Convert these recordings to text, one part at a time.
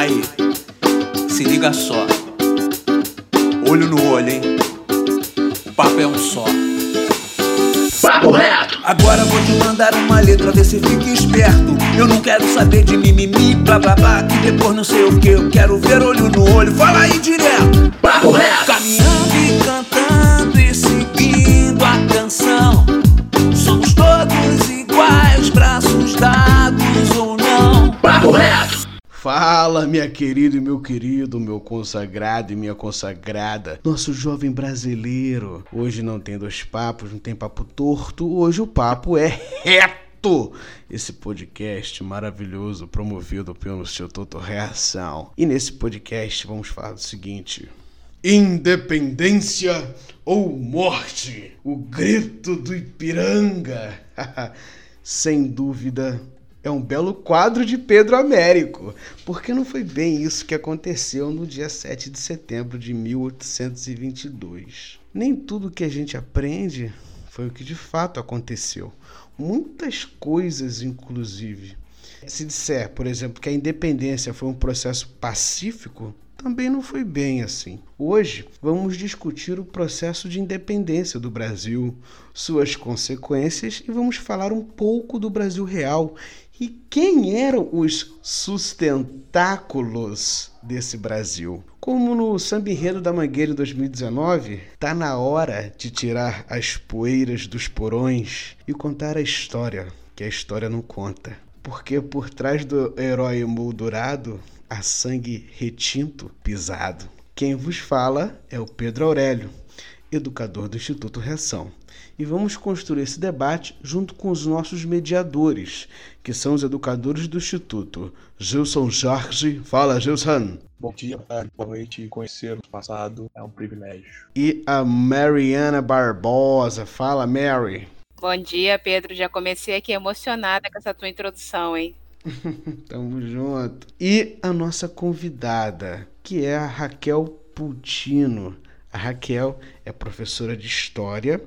Aí, se liga só. Olho no olho, hein? O papo é um só. Papo reto! Agora vou te mandar uma letra, vê se fica esperto. Eu não quero saber de mimimi, blá blá blá, que depois não sei o que. Eu quero ver olho no olho, fala aí direto. Papo reto! Caminhando Fala, minha querida e meu querido, meu consagrado e minha consagrada, nosso jovem brasileiro. Hoje não tem dois papos, não tem papo torto, hoje o papo é reto. Esse podcast maravilhoso promovido pelo Instituto Reação. E nesse podcast vamos falar do seguinte: Independência ou morte? O grito do Ipiranga. Sem dúvida, é um belo quadro de Pedro Américo, porque não foi bem isso que aconteceu no dia 7 de setembro de 1822. Nem tudo que a gente aprende foi o que de fato aconteceu. Muitas coisas, inclusive. Se disser, por exemplo, que a independência foi um processo pacífico, também não foi bem assim. Hoje vamos discutir o processo de independência do Brasil, suas consequências e vamos falar um pouco do Brasil real e quem eram os sustentáculos desse Brasil? Como no Samba Enredo da Mangueira em 2019, tá na hora de tirar as poeiras dos porões e contar a história, que a história não conta. Porque por trás do herói moldurado há sangue retinto pisado. Quem vos fala é o Pedro Aurélio, educador do Instituto Reação e vamos construir esse debate junto com os nossos mediadores, que são os educadores do Instituto. Gilson Jorge, fala Gilson. Bom dia, tarde, boa noite. Conhecer o passado é um privilégio. E a Mariana Barbosa, fala Mary. Bom dia, Pedro. Já comecei aqui emocionada com essa tua introdução, hein? Tamo junto. E a nossa convidada, que é a Raquel Putino. A Raquel é professora de História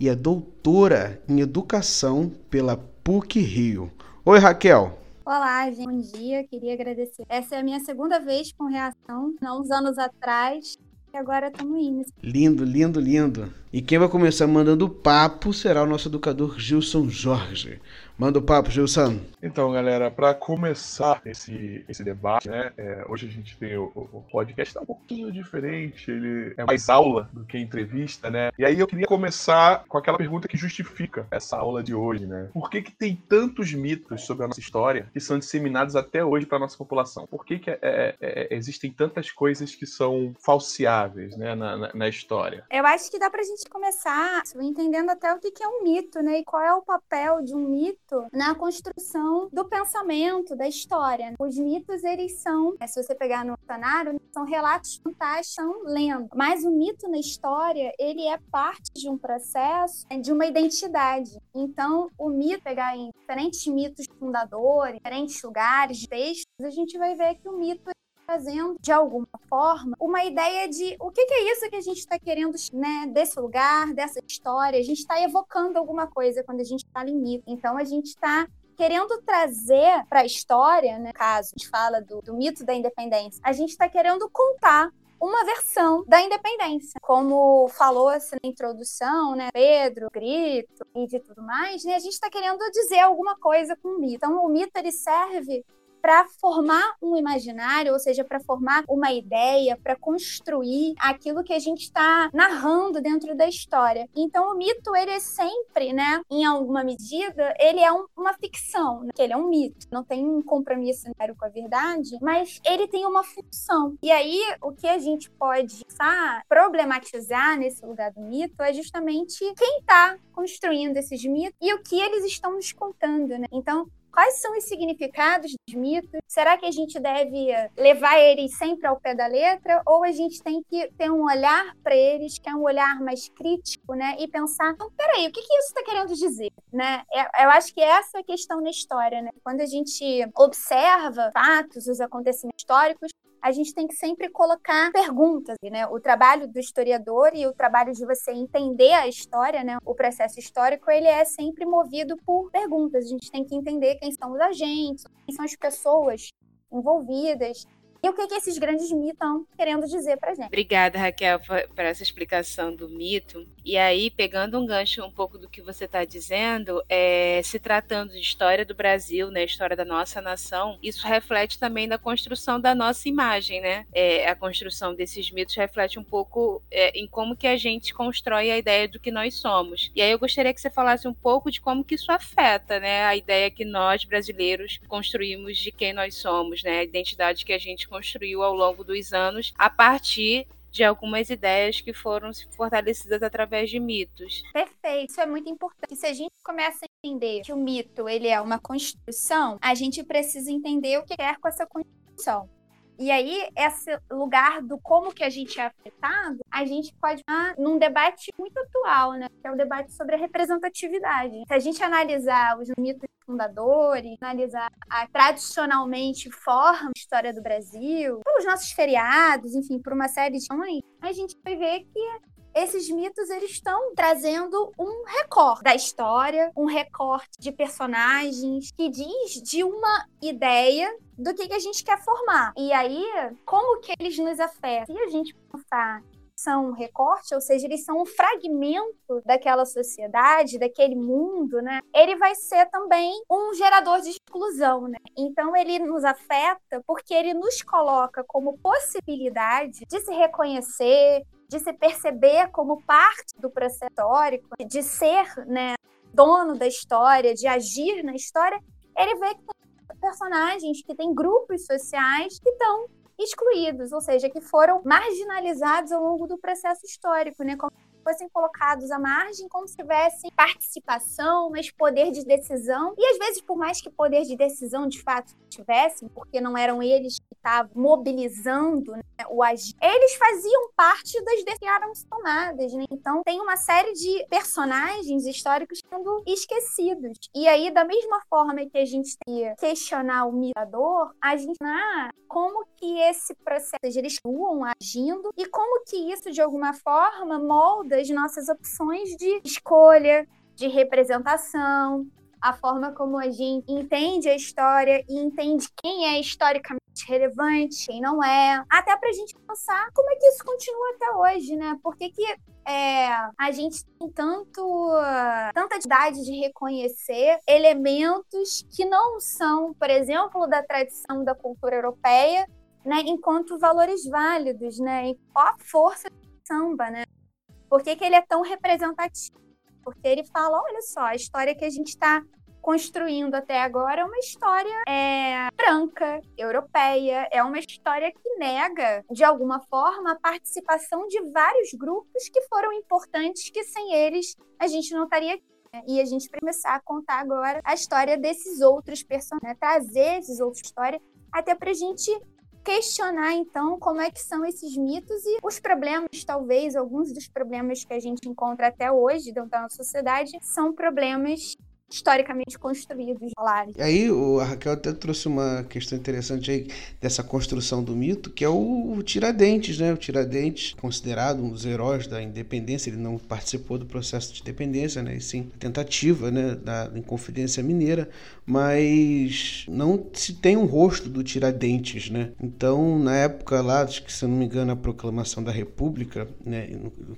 e é doutora em Educação pela PUC Rio. Oi, Raquel. Olá, gente. Bom dia. Queria agradecer. Essa é a minha segunda vez com reação, há uns anos atrás. E agora estamos indo. Lindo, lindo, lindo. E quem vai começar mandando papo será o nosso educador Gilson Jorge. Manda o papo, Gilson. Então, galera, para começar esse, esse debate, né? É, hoje a gente tem o, o podcast tá um pouquinho diferente, ele é mais aula do que entrevista, né? E aí eu queria começar com aquela pergunta que justifica essa aula de hoje, né? Por que, que tem tantos mitos sobre a nossa história que são disseminados até hoje para nossa população? Por que, que é, é, é, existem tantas coisas que são falseáveis, né, na, na, na, história? Eu acho que dá pra gente começar entendendo até o que, que é um mito, né? E qual é o papel de um mito na construção do pensamento, da história. Os mitos, eles são, é, se você pegar no dicionário, são relatos fantásticos, são lendas. Mas o mito na história, ele é parte de um processo, é, de uma identidade. Então, o mito, pegar em diferentes mitos fundadores, diferentes lugares, textos, a gente vai ver que o mito trazendo, de alguma forma, uma ideia de o que, que é isso que a gente está querendo, né, desse lugar, dessa história. A gente está evocando alguma coisa quando a gente fala em mito. Então, a gente está querendo trazer para a história, né, caso a gente fala do, do mito da independência, a gente está querendo contar uma versão da independência. Como falou assim, na introdução, né, Pedro, Grito e de tudo mais, né, a gente está querendo dizer alguma coisa com o mito. Então, o mito ele serve para formar um imaginário, ou seja, para formar uma ideia, para construir aquilo que a gente está narrando dentro da história. Então, o mito, ele é sempre, né, em alguma medida, ele é um, uma ficção, né? ele é um mito, não tem um compromisso com a verdade, mas ele tem uma função. E aí, o que a gente pode sabe, problematizar nesse lugar do mito é justamente quem está construindo esses mitos e o que eles estão nos contando, né? Então, Quais são os significados dos mitos? Será que a gente deve levar eles sempre ao pé da letra ou a gente tem que ter um olhar para eles que é um olhar mais crítico, né? E pensar, então, peraí, o que, que isso está querendo dizer, né? É, eu acho que essa é a questão na história, né? Quando a gente observa fatos, os acontecimentos históricos, a gente tem que sempre colocar perguntas, né? O trabalho do historiador e o trabalho de você entender a história, né? O processo histórico, ele é sempre movido por perguntas. A gente tem que entender quem são os agentes, quem são as pessoas envolvidas. e o que, que esses grandes mitos estão querendo dizer pra gente. Obrigada, Raquel, por essa explicação do mito. E aí, pegando um gancho um pouco do que você está dizendo, é, se tratando de história do Brasil, né, história da nossa nação, isso reflete também na construção da nossa imagem, né? É, a construção desses mitos reflete um pouco é, em como que a gente constrói a ideia do que nós somos. E aí eu gostaria que você falasse um pouco de como que isso afeta, né, a ideia que nós brasileiros construímos de quem nós somos, né, a identidade que a gente construiu ao longo dos anos a partir de algumas ideias que foram fortalecidas através de mitos. Perfeito, isso é muito importante. Se a gente começa a entender que o mito ele é uma construção, a gente precisa entender o que quer com essa construção. E aí, esse lugar do como que a gente é afetado, a gente pode estar num debate muito atual, né? Que é o debate sobre a representatividade. Se a gente analisar os mitos fundadores, analisar a tradicionalmente forma de história do Brasil, os nossos feriados, enfim, por uma série de questões, a gente vai ver que esses mitos eles estão trazendo um recorte da história, um recorte de personagens que diz de uma ideia do que, que a gente quer formar. E aí, como que eles nos afetam? Se a gente pensar são um recorte, ou seja, eles são um fragmento daquela sociedade, daquele mundo, né? Ele vai ser também um gerador de exclusão, né? Então ele nos afeta porque ele nos coloca como possibilidade de se reconhecer, de se perceber como parte do processo histórico, de ser, né, dono da história, de agir na história, ele vê que personagens que têm grupos sociais que estão excluídos, ou seja, que foram marginalizados ao longo do processo histórico, né? Como fossem colocados à margem como se tivessem participação, mas poder de decisão. E às vezes, por mais que poder de decisão de fato tivessem, porque não eram eles que estavam mobilizando né, o agir, eles faziam parte das decisões tomadas. Né? Então, tem uma série de personagens históricos sendo esquecidos. E aí, da mesma forma que a gente que questionar o mirador, a gente ah, como que esse processo, eles atuam agindo e como que isso, de alguma forma, molda das nossas opções de escolha, de representação, a forma como a gente entende a história e entende quem é historicamente relevante, quem não é, até para a gente pensar como é que isso continua até hoje, né? Por que, que é, a gente tem tanto, tanta idade de reconhecer elementos que não são, por exemplo, da tradição da cultura europeia, né, enquanto valores válidos, né? E qual a força do samba, né? Por que, que ele é tão representativo? Porque ele fala: olha só, a história que a gente está construindo até agora é uma história é, branca, europeia, é uma história que nega, de alguma forma, a participação de vários grupos que foram importantes, que sem eles a gente não estaria aqui. Né? E a gente começar a contar agora a história desses outros personagens, né? trazer esses outros histórias, até para a gente questionar então como é que são esses mitos e os problemas, talvez alguns dos problemas que a gente encontra até hoje dentro da nossa sociedade são problemas historicamente construídos lá. E aí o Raquel até trouxe uma questão interessante aí dessa construção do mito, que é o, Tiradentes, né? O Tiradentes, considerado um dos heróis da independência, ele não participou do processo de independência, né? E sim, tentativa, né, da Inconfidência Mineira, mas não se tem um rosto do Tiradentes, né? Então, na época lá, acho que se não me engano, a proclamação da República, né,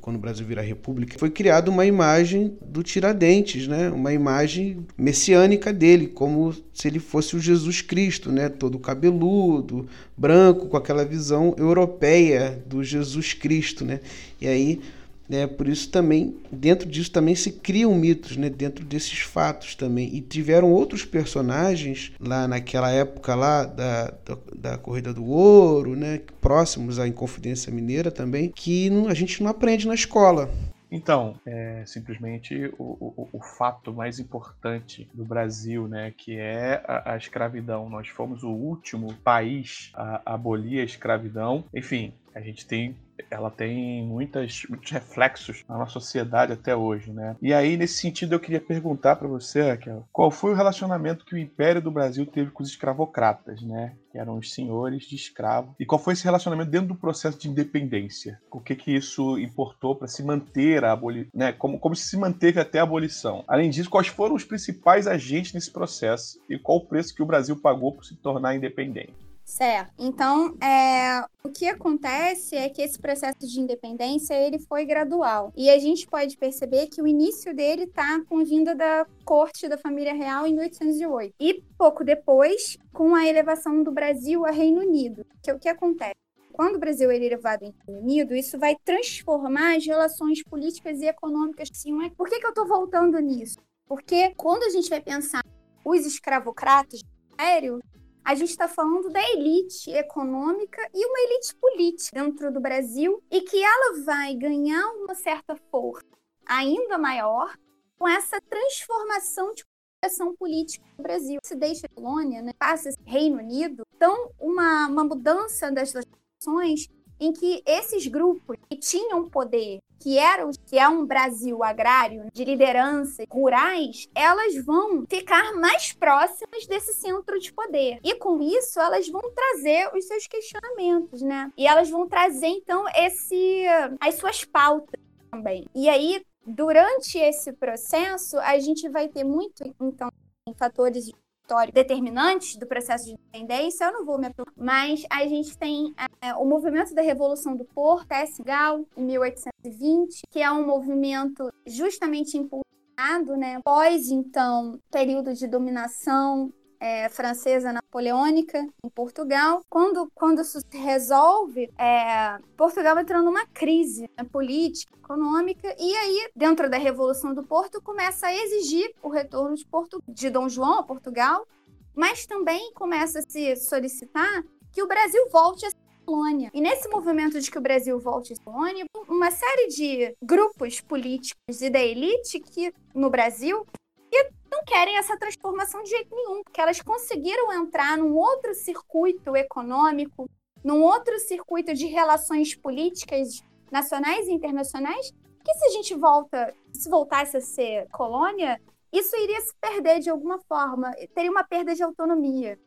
quando o Brasil vira República, foi criada uma imagem do Tiradentes, né? Uma imagem messiânica dele, como se ele fosse o Jesus Cristo, né? Todo cabeludo, branco, com aquela visão europeia do Jesus Cristo, né? E aí, né, por isso também, dentro disso também se criam mitos, né? Dentro desses fatos também. E tiveram outros personagens lá naquela época lá da, da, da Corrida do Ouro, né? Próximos à Inconfidência Mineira também, que não, a gente não aprende na escola. Então, é simplesmente o, o, o, fato mais importante do Brasil, né, que é a, a, escravidão. Nós fomos o último país a abolir a escravidão. Enfim, a gente tem ela tem muitas, muitos reflexos na nossa sociedade até hoje, né? E aí, nesse sentido, eu queria perguntar para você, Raquel, qual foi o relacionamento que o Império do Brasil teve com os escravocratas, né? Eram os senhores de escravo. E qual foi esse relacionamento dentro do processo de independência? O que que isso importou para se manter a abolição, né? Como, como se manteve até a abolição? Além disso, quais foram os principais agentes nesse processo e qual o preço que o Brasil pagou por se tornar independente? Certo. Então, é, o que acontece é que esse processo de independência ele foi gradual. E a gente pode perceber que o início dele está com a vinda da corte da família real em 1808. E pouco depois, com a elevação do Brasil a Reino Unido. Que é o que acontece? Quando o Brasil é elevado em Reino Unido, isso vai transformar as relações políticas e econômicas. Sim, é? Por que, que eu estou voltando nisso? Porque quando a gente vai pensar os escravocratas do a gente está falando da elite econômica e uma elite política dentro do Brasil e que ela vai ganhar uma certa força ainda maior com essa transformação de ação política no Brasil. Se deixa a colônia, né, passa Reino Unido, então uma, uma mudança das legislações em que esses grupos que tinham poder, que eram que é um Brasil agrário de lideranças rurais, elas vão ficar mais próximas desse centro de poder. E com isso, elas vão trazer os seus questionamentos, né? E elas vão trazer então esse as suas pautas também. E aí, durante esse processo, a gente vai ter muito então fatores histórico determinantes do processo de independência, eu não vou me aprofundar, mas a gente tem é, o movimento da Revolução do Porto, Esgal, em 1820, que é um movimento justamente impulsionado, né, pós, então, período de dominação é, francesa napoleônica em Portugal. Quando, quando se resolve, é, Portugal entrando numa crise né, política, econômica, e aí, dentro da Revolução do Porto, começa a exigir o retorno de, Porto, de Dom João a Portugal, mas também começa a se solicitar que o Brasil volte a. E nesse movimento de que o Brasil volte ser colônia, uma série de grupos políticos e da elite que no Brasil não querem essa transformação de jeito nenhum, porque elas conseguiram entrar num outro circuito econômico, num outro circuito de relações políticas nacionais e internacionais, que se a gente volta, se voltasse a ser colônia, isso iria se perder de alguma forma, teria uma perda de autonomia.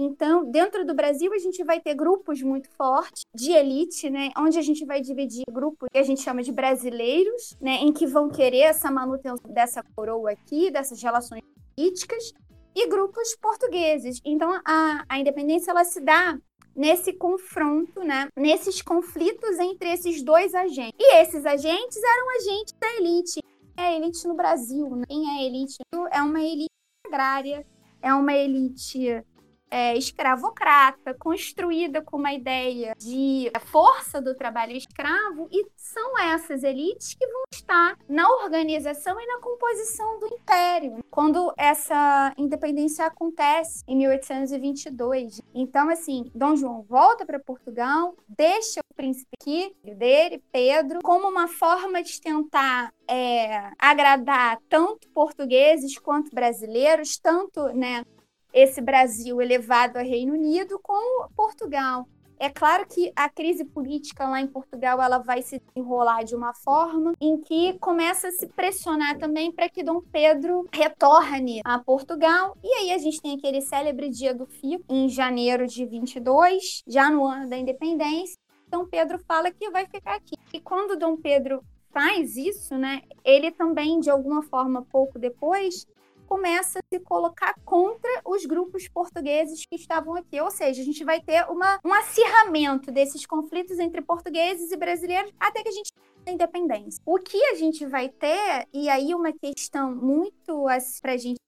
Então, dentro do Brasil, a gente vai ter grupos muito fortes de elite, né? Onde a gente vai dividir grupos que a gente chama de brasileiros, né? Em que vão querer essa manutenção dessa coroa aqui, dessas relações políticas, e grupos portugueses. Então, a, a independência ela se dá nesse confronto, né? Nesses conflitos entre esses dois agentes. E esses agentes eram agentes da elite. É a elite no Brasil, né? Quem é a elite? É uma elite agrária, é uma elite é, escravocrata, construída com uma ideia de força do trabalho escravo, e são essas elites que vão estar na organização e na composição do império quando essa independência acontece em 1822. Então, assim, Dom João volta para Portugal, deixa o príncipe aqui, dele, Pedro, como uma forma de tentar é, agradar tanto portugueses quanto brasileiros, tanto né, esse Brasil elevado a Reino Unido com Portugal. É claro que a crise política lá em Portugal ela vai se enrolar de uma forma em que começa a se pressionar também para que Dom Pedro retorne a Portugal. E aí a gente tem aquele célebre dia do Fico, em janeiro de 22, já no ano da independência. Dom Pedro fala que vai ficar aqui. E quando Dom Pedro faz isso, né, ele também, de alguma forma, pouco depois, começa a se colocar contra os grupos portugueses que estavam aqui. Ou seja, a gente vai ter uma, um acirramento desses conflitos entre portugueses e brasileiros até que a gente tenha independência. O que a gente vai ter, e aí uma questão muito para a gente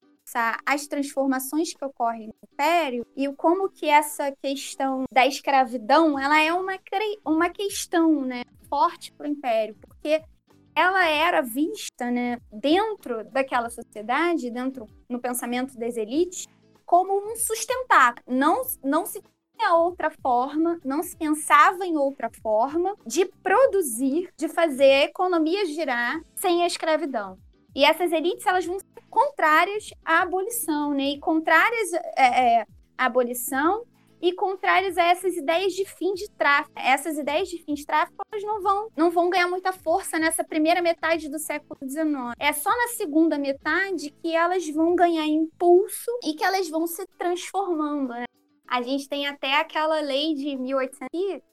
as transformações que ocorrem no Império e como que essa questão da escravidão ela é uma, uma questão né, forte para o Império, porque ela era vista, né, dentro daquela sociedade, dentro no pensamento das elites, como um sustentáculo. Não, não se tinha outra forma, não se pensava em outra forma de produzir, de fazer a economia girar sem a escravidão. E essas elites elas vão ser contrárias à abolição, né? E contrárias é, é, à abolição e contrários a essas ideias de fim de tráfico. Essas ideias de fim de tráfico elas não vão, não vão ganhar muita força nessa primeira metade do século XIX. É só na segunda metade que elas vão ganhar impulso e que elas vão se transformando. Né? A gente tem até aquela lei de 1800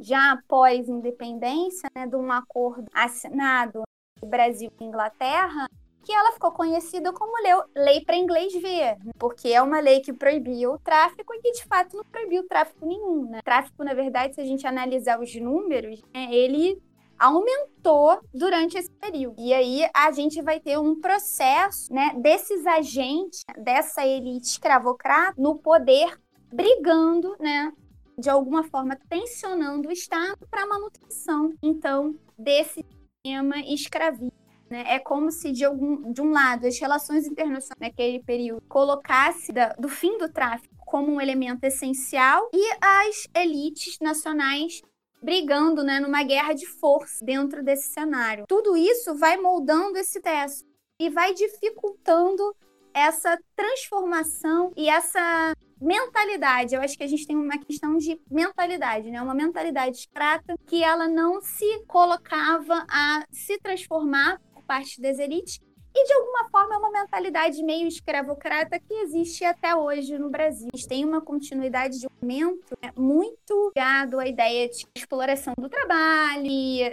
já após independência, né, de um acordo assinado Brasil e Inglaterra, que ela ficou conhecida como lei para inglês ver, porque é uma lei que proibia o tráfico e que de fato não proibiu tráfico nenhum. Né? Tráfico, na verdade, se a gente analisar os números, né, ele aumentou durante esse período. E aí a gente vai ter um processo né, desses agentes, dessa elite escravocrata, no poder, brigando, né, de alguma forma tensionando o Estado para a manutenção, então, desse sistema escravista. Né? É como se, de, algum, de um lado, as relações internacionais naquele período colocasse da, do fim do tráfico como um elemento essencial e as elites nacionais brigando né, numa guerra de força dentro desse cenário. Tudo isso vai moldando esse texto e vai dificultando essa transformação e essa mentalidade. Eu acho que a gente tem uma questão de mentalidade, né? Uma mentalidade escrata que ela não se colocava a se transformar parte das elites. E de alguma forma é uma mentalidade meio escravocrata que existe até hoje no Brasil. Tem uma continuidade de aumento né, muito ligado à ideia de exploração do trabalho,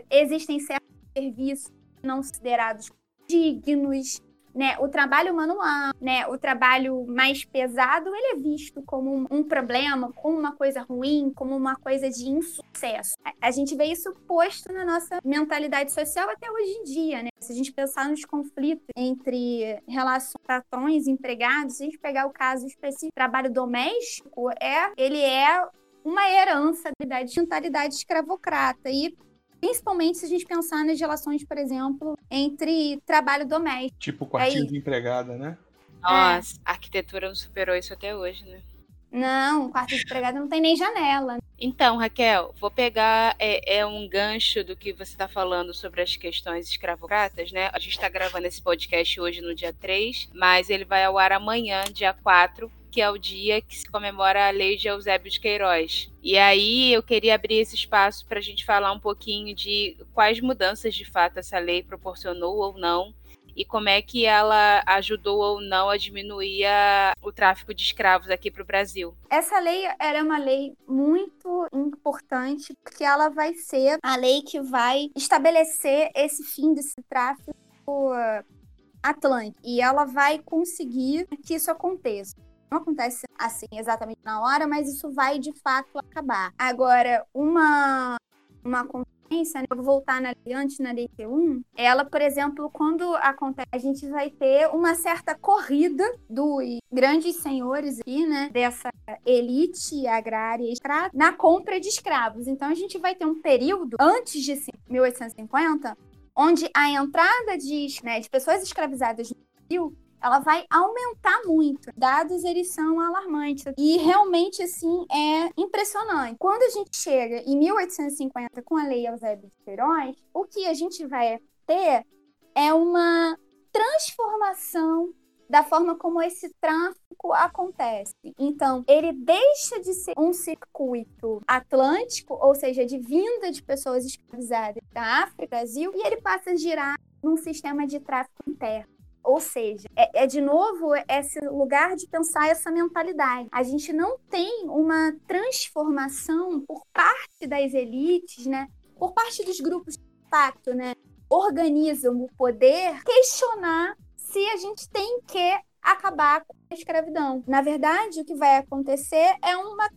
existem certos serviços não considerados dignos, né, o trabalho manual, né, o trabalho mais pesado, ele é visto como um, um problema, como uma coisa ruim, como uma coisa de insucesso. A, a, gente vê isso posto na nossa mentalidade social até hoje em dia, né? Se a gente pensar nos conflitos entre relações patrões empregados, se a gente pegar o caso específico trabalho doméstico, é, ele é uma herança da mentalidade escravocrata. E Principalmente se a gente pensar nas relações, por exemplo, entre trabalho doméstico. Tipo quartinho Aí... de empregada, né? Nossa, é. a arquitetura não superou isso até hoje, né? Não, quarto de empregada não tem nem janela. Então, Raquel, vou pegar é, é um gancho do que você está falando sobre as questões escravocratas, né? A gente está gravando esse podcast hoje no dia 3, mas ele vai ao ar amanhã, dia 4, que é o dia que se comemora a lei de Eusébio de Queiroz. E aí eu queria abrir esse espaço para a gente falar um pouquinho de quais mudanças de fato essa lei proporcionou ou não e como é que ela ajudou ou não a diminuir a, o tráfico de escravos aqui para o Brasil. Essa lei era uma lei muito importante porque ela vai ser a lei que vai estabelecer esse fim desse tráfico Atlântico e ela vai conseguir que isso aconteça não acontece assim exatamente na hora, mas isso vai de fato acabar. Agora, uma uma consciência, né? eu vou voltar na antes na lei 1 ela, por exemplo, quando acontece, a gente vai ter uma certa corrida dos grandes senhores aqui, né, dessa elite agrária na compra de escravos. Então a gente vai ter um período antes de 1850 onde a entrada de, né, de pessoas escravizadas no Brasil ela vai aumentar muito. Dados eles são alarmantes e realmente assim é impressionante. Quando a gente chega em 1850 com a Lei Eusébio de Queiroz, o que a gente vai ter é uma transformação da forma como esse tráfico acontece. Então, ele deixa de ser um circuito atlântico, ou seja, de vinda de pessoas escravizadas da África, Brasil, e ele passa a girar num sistema de tráfico interno. Ou seja, é, é, de novo esse lugar de pensar essa mentalidade. A gente não tem uma transformação por parte das elites, né? Por parte dos grupos de impacto, né? Organizam o poder, questionar se a gente tem que acabar com a escravidão. Na verdade, o que vai acontecer é uma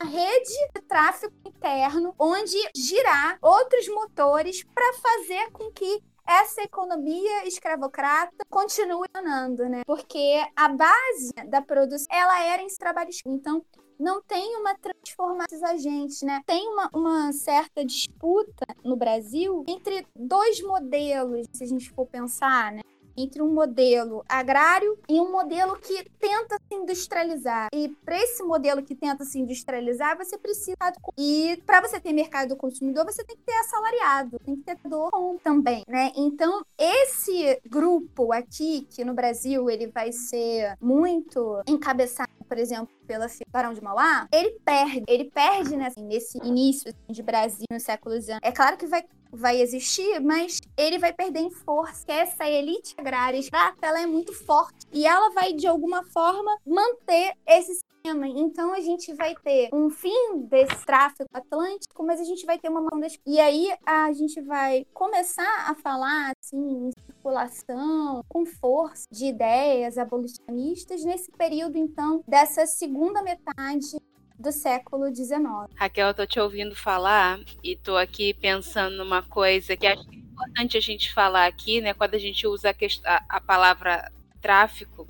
rede de tráfego interno onde girar outros motores para fazer com que essa economia escravocrata continua andando, né? Porque a base da produção, ela era em trabalho Então, não tem uma transformação desses agentes, né? Tem uma, uma certa disputa no Brasil entre dois modelos, se a gente for pensar, né? Entre um modelo agrário e um modelo que tenta se industrializar. E para esse modelo que tenta se industrializar, você precisa e para você ter mercado do consumidor, você tem que ter assalariado, tem que ter dor também, né? Então, esse grupo aqui que no Brasil ele vai ser muito encabeçado por exemplo, pela Barão de Mauá, ele perde. Ele perde né, assim, nesse início de Brasil no século XIX. É claro que vai vai existir, mas ele vai perder em força. Essa elite agrária escrava, ela é muito forte e ela vai de alguma forma manter esse sistema. Então a gente vai ter um fim desse tráfico atlântico, mas a gente vai ter uma mão das... E aí a gente vai começar a falar assim, em circulação, com força de ideias abolicionistas nesse período então dessa segunda metade do século XIX. Raquel, eu tô te ouvindo falar e tô aqui pensando numa coisa que acho importante a gente falar aqui, né? Quando a gente usa a, a palavra tráfico,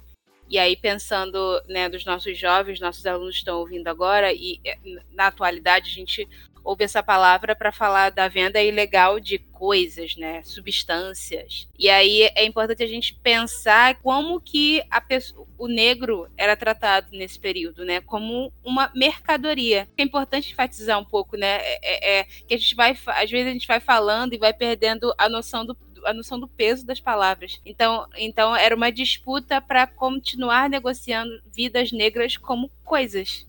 e aí pensando, né, dos nossos jovens, nossos alunos estão ouvindo agora, e eh, na atualidade a gente ouve essa palavra para falar da venda ilegal de coisas, né, substâncias. E aí é importante a gente pensar como que pessoa, o negro era tratado nesse período, né, como uma mercadoria. É importante enfatizar um pouco, né, é, é, é que a gente vai, às vezes a gente vai falando e vai perdendo a noção do a noção do peso das palavras. Então, então era uma disputa para continuar negociando vidas negras como coisas.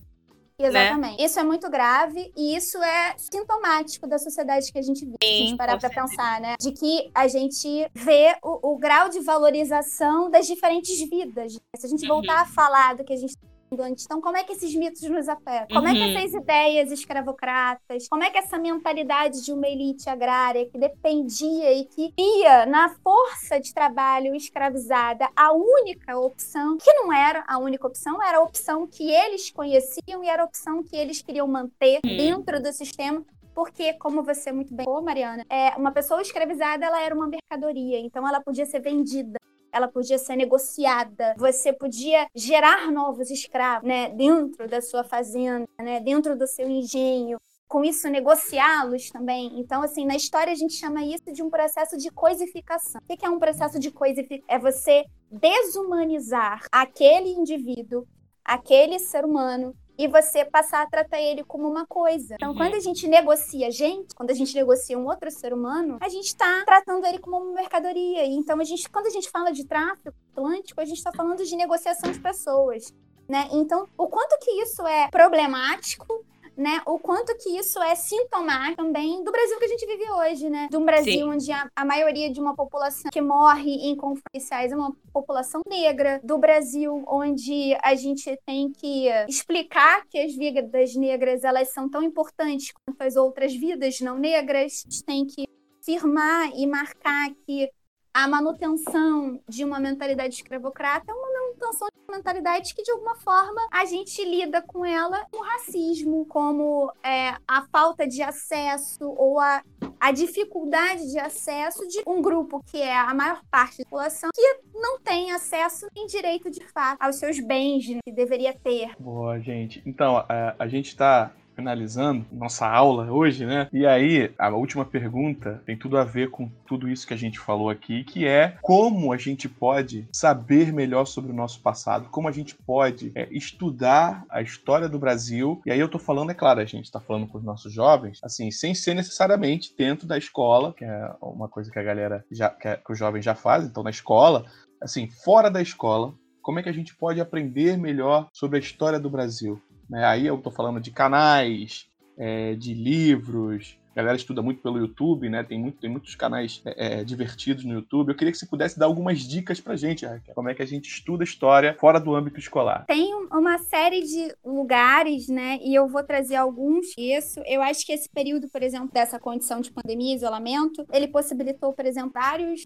Exatamente. Né? Isso é muito grave e isso é sintomático da sociedade que a gente vive. Sim, a gente parar pra pensar, né? De que a gente vê o, o grau de valorização das diferentes vidas. Se a gente uhum. voltar a falar do que a gente então, como é que esses mitos nos afetam? Como é que uhum. essas ideias escravocratas, como é que essa mentalidade de uma elite agrária que dependia e que via na força de trabalho escravizada a única opção, que não era a única opção, era a opção que eles conheciam e era a opção que eles queriam manter uhum. dentro do sistema, porque, como você muito bem falou, Mariana, é, uma pessoa escravizada ela era uma mercadoria, então ela podia ser vendida ela podia ser negociada, você podia gerar novos escravos, né, dentro da sua fazenda, né, dentro do seu engenho, com isso negociá-los também. Então, assim, na história a gente chama isso de um processo de coisificação. O que é um processo de coisificação? É você desumanizar aquele indivíduo, aquele ser humano, e você passar a tratar ele como uma coisa. Então, uhum. quando a gente negocia gente, quando a gente negocia um outro ser humano, a gente está tratando ele como uma mercadoria. Então, a gente, quando a gente fala de tráfico atlântico, a gente está falando de negociação de pessoas. Né? Então, o quanto que isso é problemático né, o quanto que isso é sintomático também do Brasil que a gente vive hoje, né? De um Brasil Sim. onde a, a, maioria de uma população que morre em conflitos é uma população negra, do Brasil onde a gente tem que explicar que as vidas negras elas são tão importantes quanto as outras vidas não negras, a gente tem que firmar e marcar que a manutenção de uma mentalidade escravocrata é uma manutenção de uma mentalidade que, de alguma forma, a gente lida com ela como racismo, como é, a falta de acesso ou a, a dificuldade de acesso de um grupo que é a maior parte da população que não tem acesso nem direito de fato aos seus bens né, que deveria ter. Boa, gente. Então, a, a gente está finalizando nossa aula hoje, né? E aí, a última pergunta tem tudo a ver com tudo isso que a gente falou aqui, que é como a gente pode saber melhor sobre o nosso passado, como a gente pode é, estudar a história do Brasil. E aí eu tô falando, é claro, a gente tá falando com os nossos jovens, assim, sem ser necessariamente dentro da escola, que é uma coisa que a galera já, que, é, que os jovens já fazem, então na escola, assim, fora da escola, como é que a gente pode aprender melhor sobre a história do Brasil? Né? Aí eu estou falando de canais, é, de livros. A galera estuda muito pelo YouTube, né? Tem, muito, tem muitos canais é, é, divertidos no YouTube. Eu queria que você pudesse dar algumas dicas pra gente, Raquel. Como é que a gente estuda história fora do âmbito escolar? Tem uma série de lugares, né? E eu vou trazer alguns. Isso, eu acho que esse período, por exemplo, dessa condição de pandemia, isolamento, ele possibilitou, por exemplo, vários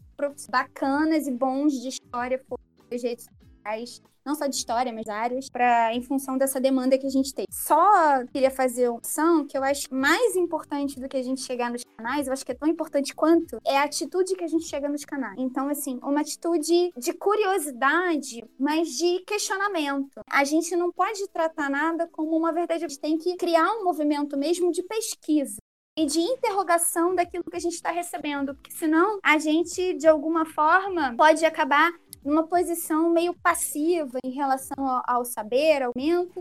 bacanas e bons de história por redes sociais não só de história, mas áreas, para em função dessa demanda que a gente tem. Só queria fazer uma opção que eu acho mais importante do que a gente chegar nos canais, eu acho que é tão importante quanto, é a atitude que a gente chega nos canais. Então, assim, uma atitude de curiosidade, mas de questionamento. A gente não pode tratar nada como uma verdade, a gente tem que criar um movimento mesmo de pesquisa e de interrogação daquilo que a gente está recebendo, porque senão a gente, de alguma forma, pode acabar numa posição meio passiva em relação ao, ao saber,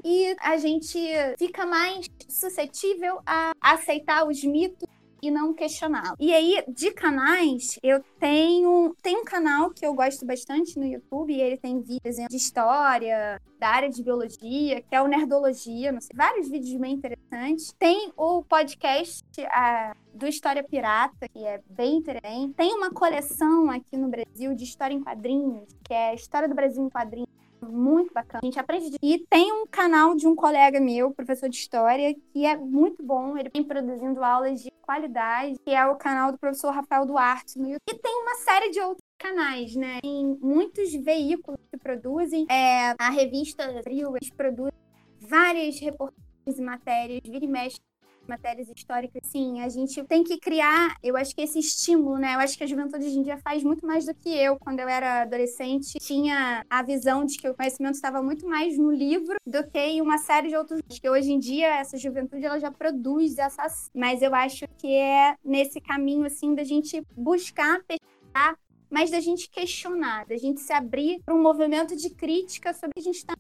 e a gente fica mais suscetível a aceitar os mitos e não questioná-lo. E aí, de canais, eu tenho, tenho um canal que eu gosto bastante no YouTube, e ele tem vídeos de história, da área de biologia, que é o Nerdologia, não sei, vários vídeos bem interessantes. Tem o podcast a, do História Pirata, que é bem interessante. Tem uma coleção aqui no Brasil de história em quadrinhos, que é História do Brasil em Quadrinhos muito bacana. A gente aprende. E tem um canal de um colega meu, professor de história, que é muito bom. Ele vem produzindo aulas de qualidade, que é o canal do professor Rafael Duarte no YouTube. E tem uma série de outros canais, né? Tem muitos veículos que produzem. É, a revista Rio, eles produzem várias reportagens e matérias, vira e mexe matérias históricas, sim, a gente tem que criar, eu acho que esse estímulo, né? Eu acho que a juventude hoje em dia faz muito mais do que eu. Quando eu era adolescente, tinha a visão de que o conhecimento estava muito mais no livro do que em uma série de outros. Que hoje em dia essa juventude ela já produz essas, mas eu acho que é nesse caminho assim da gente buscar pesquisar mas da gente questionar, da gente se abrir para um movimento de crítica sobre o que a gente está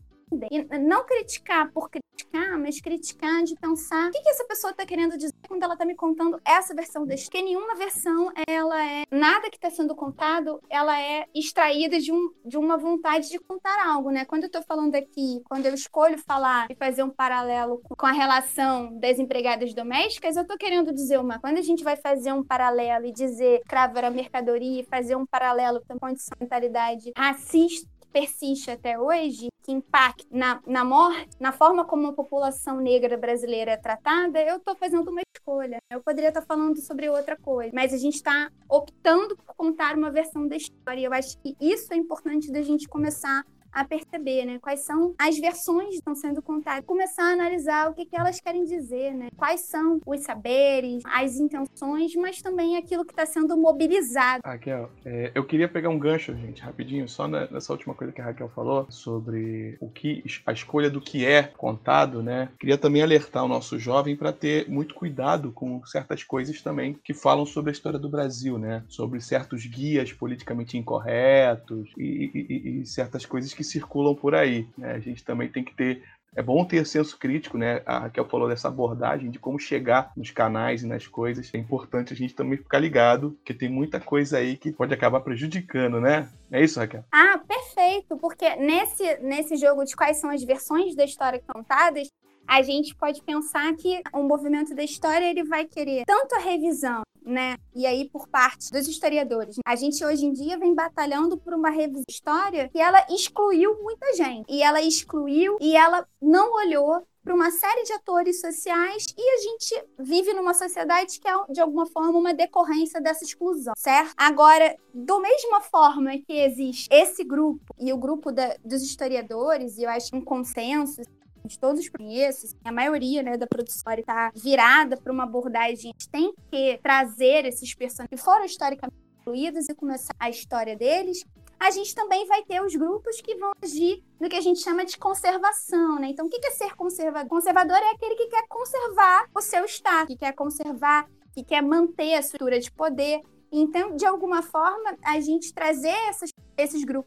e não criticar por criticar, mas criticar de pensar o que, que essa pessoa está querendo dizer quando ela está me contando essa versão deste. Porque nenhuma versão, ela é. Nada que está sendo contado, ela é extraída de, um, de uma vontade de contar algo, né? Quando eu estou falando aqui, quando eu escolho falar e fazer um paralelo com a relação das empregadas domésticas, eu estou querendo dizer uma. Quando a gente vai fazer um paralelo e dizer cravo era mercadoria, fazer um paralelo com a condição de mentalidade racista persiste até hoje, que impacta na, na morte, na forma como a população negra brasileira é tratada, eu estou fazendo uma escolha. Eu poderia estar falando sobre outra coisa, mas a gente está optando por contar uma versão da história. Eu acho que isso é importante da gente começar a perceber, né? Quais são as versões que estão sendo contadas, começar a analisar o que, que elas querem dizer, né? Quais são os saberes, as intenções, mas também aquilo que está sendo mobilizado. Raquel, é, eu queria pegar um gancho, gente, rapidinho, só nessa última coisa que a Raquel falou sobre o que a escolha do que é contado, né? Queria também alertar o nosso jovem para ter muito cuidado com certas coisas também que falam sobre a história do Brasil, né? Sobre certos guias politicamente incorretos e, e, e certas coisas que que circulam por aí. Né? A gente também tem que ter é bom ter senso crítico, né? A Raquel falou dessa abordagem de como chegar nos canais e nas coisas. É importante a gente também ficar ligado, porque tem muita coisa aí que pode acabar prejudicando, né? É isso, Raquel? Ah, perfeito! Porque nesse, nesse jogo de quais são as versões da história contadas, a gente pode pensar que o movimento da história ele vai querer tanto a revisão, né? E aí por parte dos historiadores. A gente hoje em dia vem batalhando por uma revisão história que ela excluiu muita gente. E ela excluiu e ela não olhou para uma série de atores sociais e a gente vive numa sociedade que é de alguma forma uma decorrência dessa exclusão, certo? Agora, do mesma forma que existe esse grupo e o grupo da, dos historiadores, e eu acho um consenso de todos os conheço, a maioria né, da produção está virada para uma abordagem. A gente tem que trazer esses personagens que foram historicamente incluídos e começar a história deles. A gente também vai ter os grupos que vão agir no que a gente chama de conservação, né? Então, o que é ser conservador? Conservador é aquele que quer conservar o seu estado, que quer conservar, que quer manter a estrutura de poder. Então, de alguma forma, a gente trazer essas, esses grupos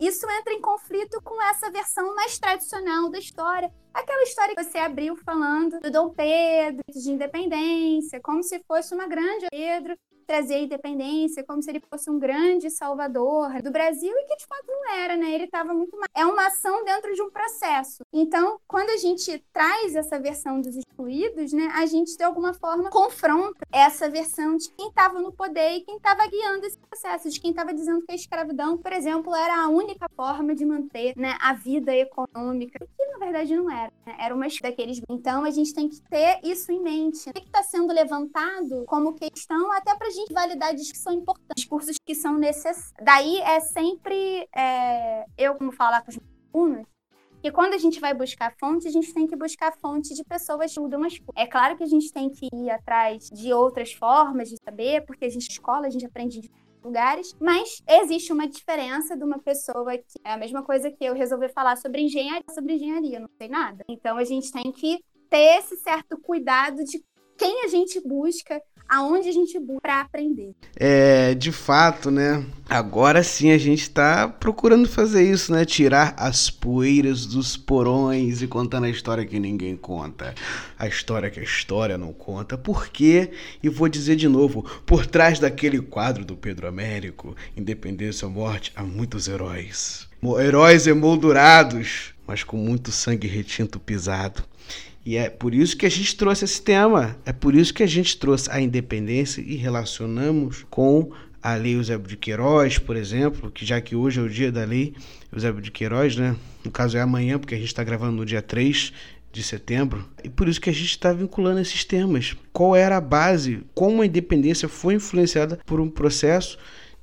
isso entra em conflito com essa versão mais tradicional da história. Aquela história que você abriu falando do Dom Pedro, de independência, como se fosse uma grande Pedro trazer a independência, como se ele fosse um grande salvador do Brasil, e que de fato não era, né? Ele estava muito mais. É uma ação dentro de um processo. Então, quando a gente traz essa versão dos excluídos, né, a gente de alguma forma confronta essa versão de quem estava no poder e quem estava guiando esse processo, de quem estava dizendo que a escravidão, por exemplo, era a única forma de manter né, a vida econômica, que na verdade não era. Né? Era uma daqueles. Então, a gente tem que ter isso em mente. O que está sendo levantado como questão até para a gente validar que são importantes, discursos que são necessários. Daí é sempre é, eu, como falar com os alunos, que quando a gente vai buscar fonte, a gente tem que buscar fonte de pessoas que estudam as É claro que a gente tem que ir atrás de outras formas de saber, porque a gente escola, a gente aprende de lugares, mas existe uma diferença de uma pessoa que é a mesma coisa que eu resolver falar sobre engenharia, sobre engenharia, não sei nada. Então a gente tem que ter esse certo cuidado de quem a gente busca, aonde a gente busca para aprender. É, de fato, né? Agora sim a gente está procurando fazer isso, né? Tirar as poeiras dos porões e contando a história que ninguém conta. A história que a história não conta. Por quê? E vou dizer de novo: por trás daquele quadro do Pedro Américo, Independência ou Morte, há muitos heróis. Heróis emoldurados, mas com muito sangue retinto pisado. E é por isso que a gente trouxe esse tema. É por isso que a gente trouxe a independência e relacionamos com a Lei Eusébio de Queiroz, por exemplo, que já que hoje é o dia da Lei Eusébio de Queiroz, né? No caso é amanhã, porque a gente está gravando no dia 3 de setembro. E por isso que a gente está vinculando esses temas. Qual era a base? Como a independência foi influenciada por um processo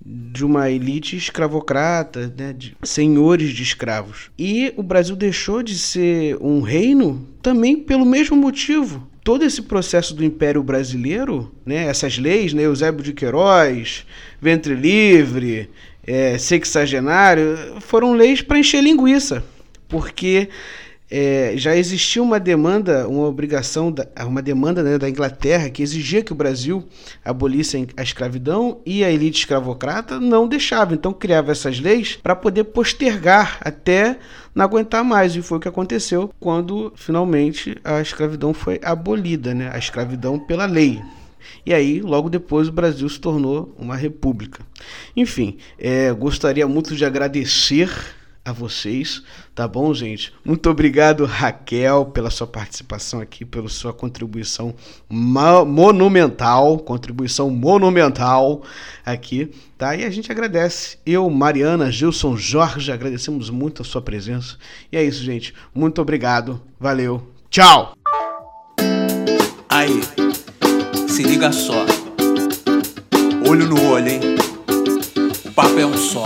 de uma elite escravocrata, né, de senhores de escravos. E o Brasil deixou de ser um reino também pelo mesmo motivo. Todo esse processo do Império Brasileiro, né, essas leis, né, Eusébio de Queiroz, ventre livre, é, sexagenário, foram leis para encher linguiça, porque é, já existia uma demanda, uma obrigação, da, uma demanda né, da Inglaterra que exigia que o Brasil abolisse a escravidão e a elite escravocrata não deixava. Então criava essas leis para poder postergar até não aguentar mais. E foi o que aconteceu quando finalmente a escravidão foi abolida, né? a escravidão pela lei. E aí, logo depois, o Brasil se tornou uma república. Enfim, é, gostaria muito de agradecer a vocês, tá bom, gente? Muito obrigado, Raquel, pela sua participação aqui, pela sua contribuição monumental, contribuição monumental aqui, tá? E a gente agradece. Eu, Mariana, Gilson, Jorge, agradecemos muito a sua presença. E é isso, gente. Muito obrigado. Valeu. Tchau. Aí, se liga só. Olho no olho, hein? O papo é um só.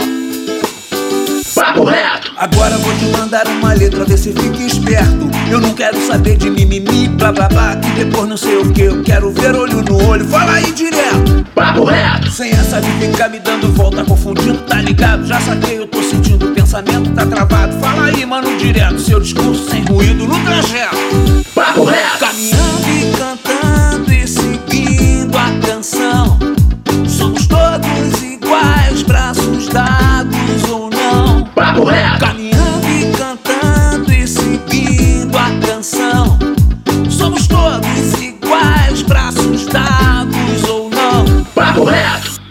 Papo reto! Agora vou te mandar uma letra, vê se fica esperto. Eu não quero saber de mimimi, blá blá blá, que depois não sei o que. Eu quero ver olho no olho, fala aí direto. Papo reto! Sem essa de ficar me dando volta, confundindo, tá ligado? Já saquei, eu tô sentindo, o pensamento tá travado. Fala aí, mano, direto, seu discurso sem ruído no trajeto. Papo reto! Caminhando e cantando papo reto. Caminhando e cantando e seguindo a canção. Somos todos iguais, braços dados ou não. Papo reto.